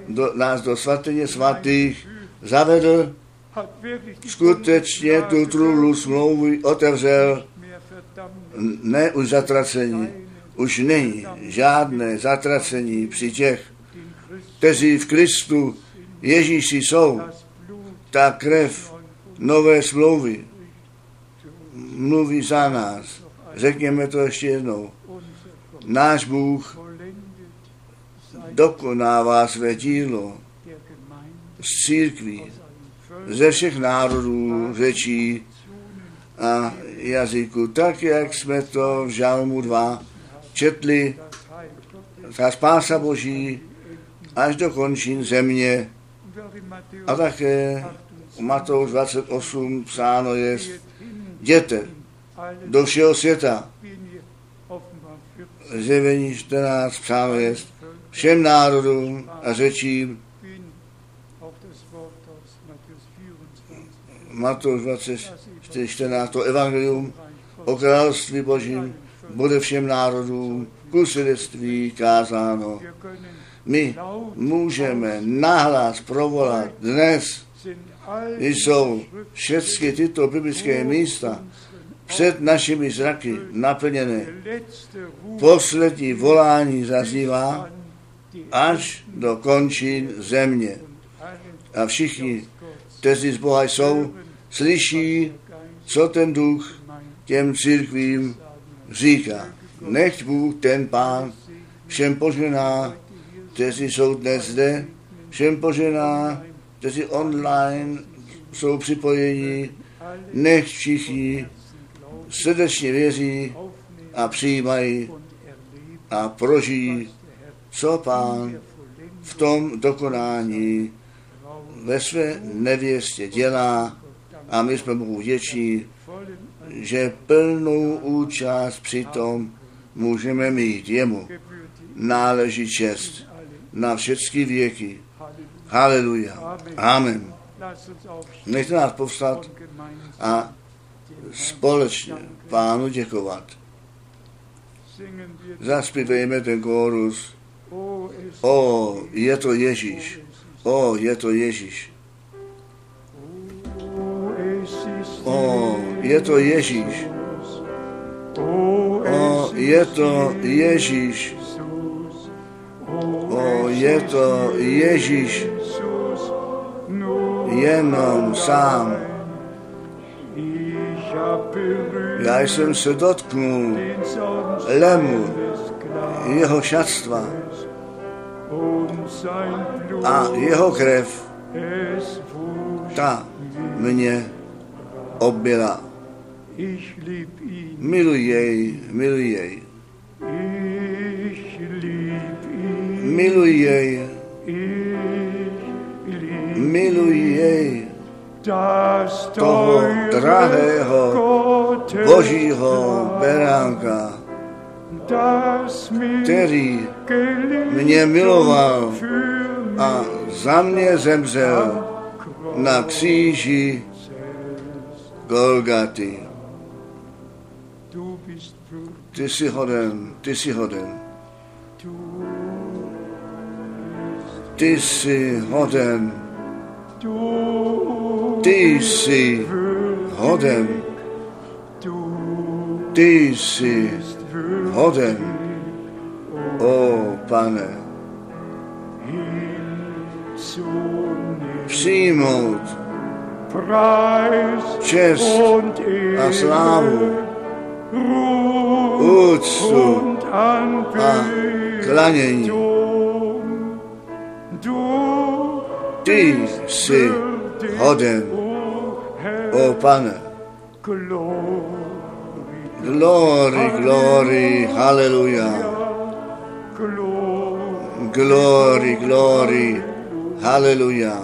do, nás do svatyně svatých zavedl, skutečně tu trůlu smlouvy otevřel, ne už zatracení, už není žádné zatracení při těch, kteří v Kristu Ježíši jsou. Ta krev nové smlouvy mluví za nás. Řekněme to ještě jednou. Náš Bůh dokonává své dílo z církví, ze všech národů, řečí a jazyku, tak jak jsme to v Žalmu 2 četli, ta spása Boží až do končin země a také u Matouš 28 psáno je, jděte do všeho světa. Zjevení 14 psáno je, všem národům a řečím, Matouš 24, 14, to evangelium o království božím bude všem národům ku svědectví kázáno. My můžeme nahlas provolat dnes, jsou všechny tyto biblické místa před našimi zraky naplněné. Poslední volání zaznívá až do končin země. A všichni, kteří z Boha jsou, slyší, co ten duch těm církvím říká. Nechť Bůh, ten pán, všem požená, kteří jsou dnes zde, všem požená, kteří online jsou připojeni, nech všichni srdečně věří a přijímají a prožijí, co pán v tom dokonání ve své nevěstě dělá a my jsme mu vděční, že plnou účast při tom můžeme mít jemu. Náleží čest na všechny věky. Haleluja. Amen. Nechte nás povstat a společně Pánu děkovat. Zaspívejme ten kórus. O, je to Ježíš. O, je to Ježíš. O, je to Ježíš. O, je to Ježíš. O, je to Ježíš. Jenom sám. Já jsem se dotknul lemu jeho šatstva a jeho krev ta mě obila. Miluj jej, miluj jej. Miluj jej. Miluj jej. Toho drahého Božího beránka. který mě miloval a za mě zemřel na kříži Golgaty. Ty jsi hoden, ty jsi hoden. Ty jsi hoden. Ty jsi hoden. Ty jsi hoden. O pane, přijmout čest a slávu, úctu a klanění. ty przychodem, o Pana. Glory, glory, halleluja. Glory, glory, halleluja.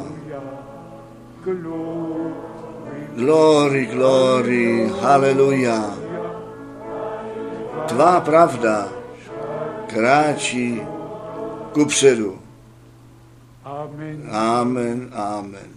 Glory, glory, halleluja. Twa prawda kraci ku. Kupředu. Amen, amen.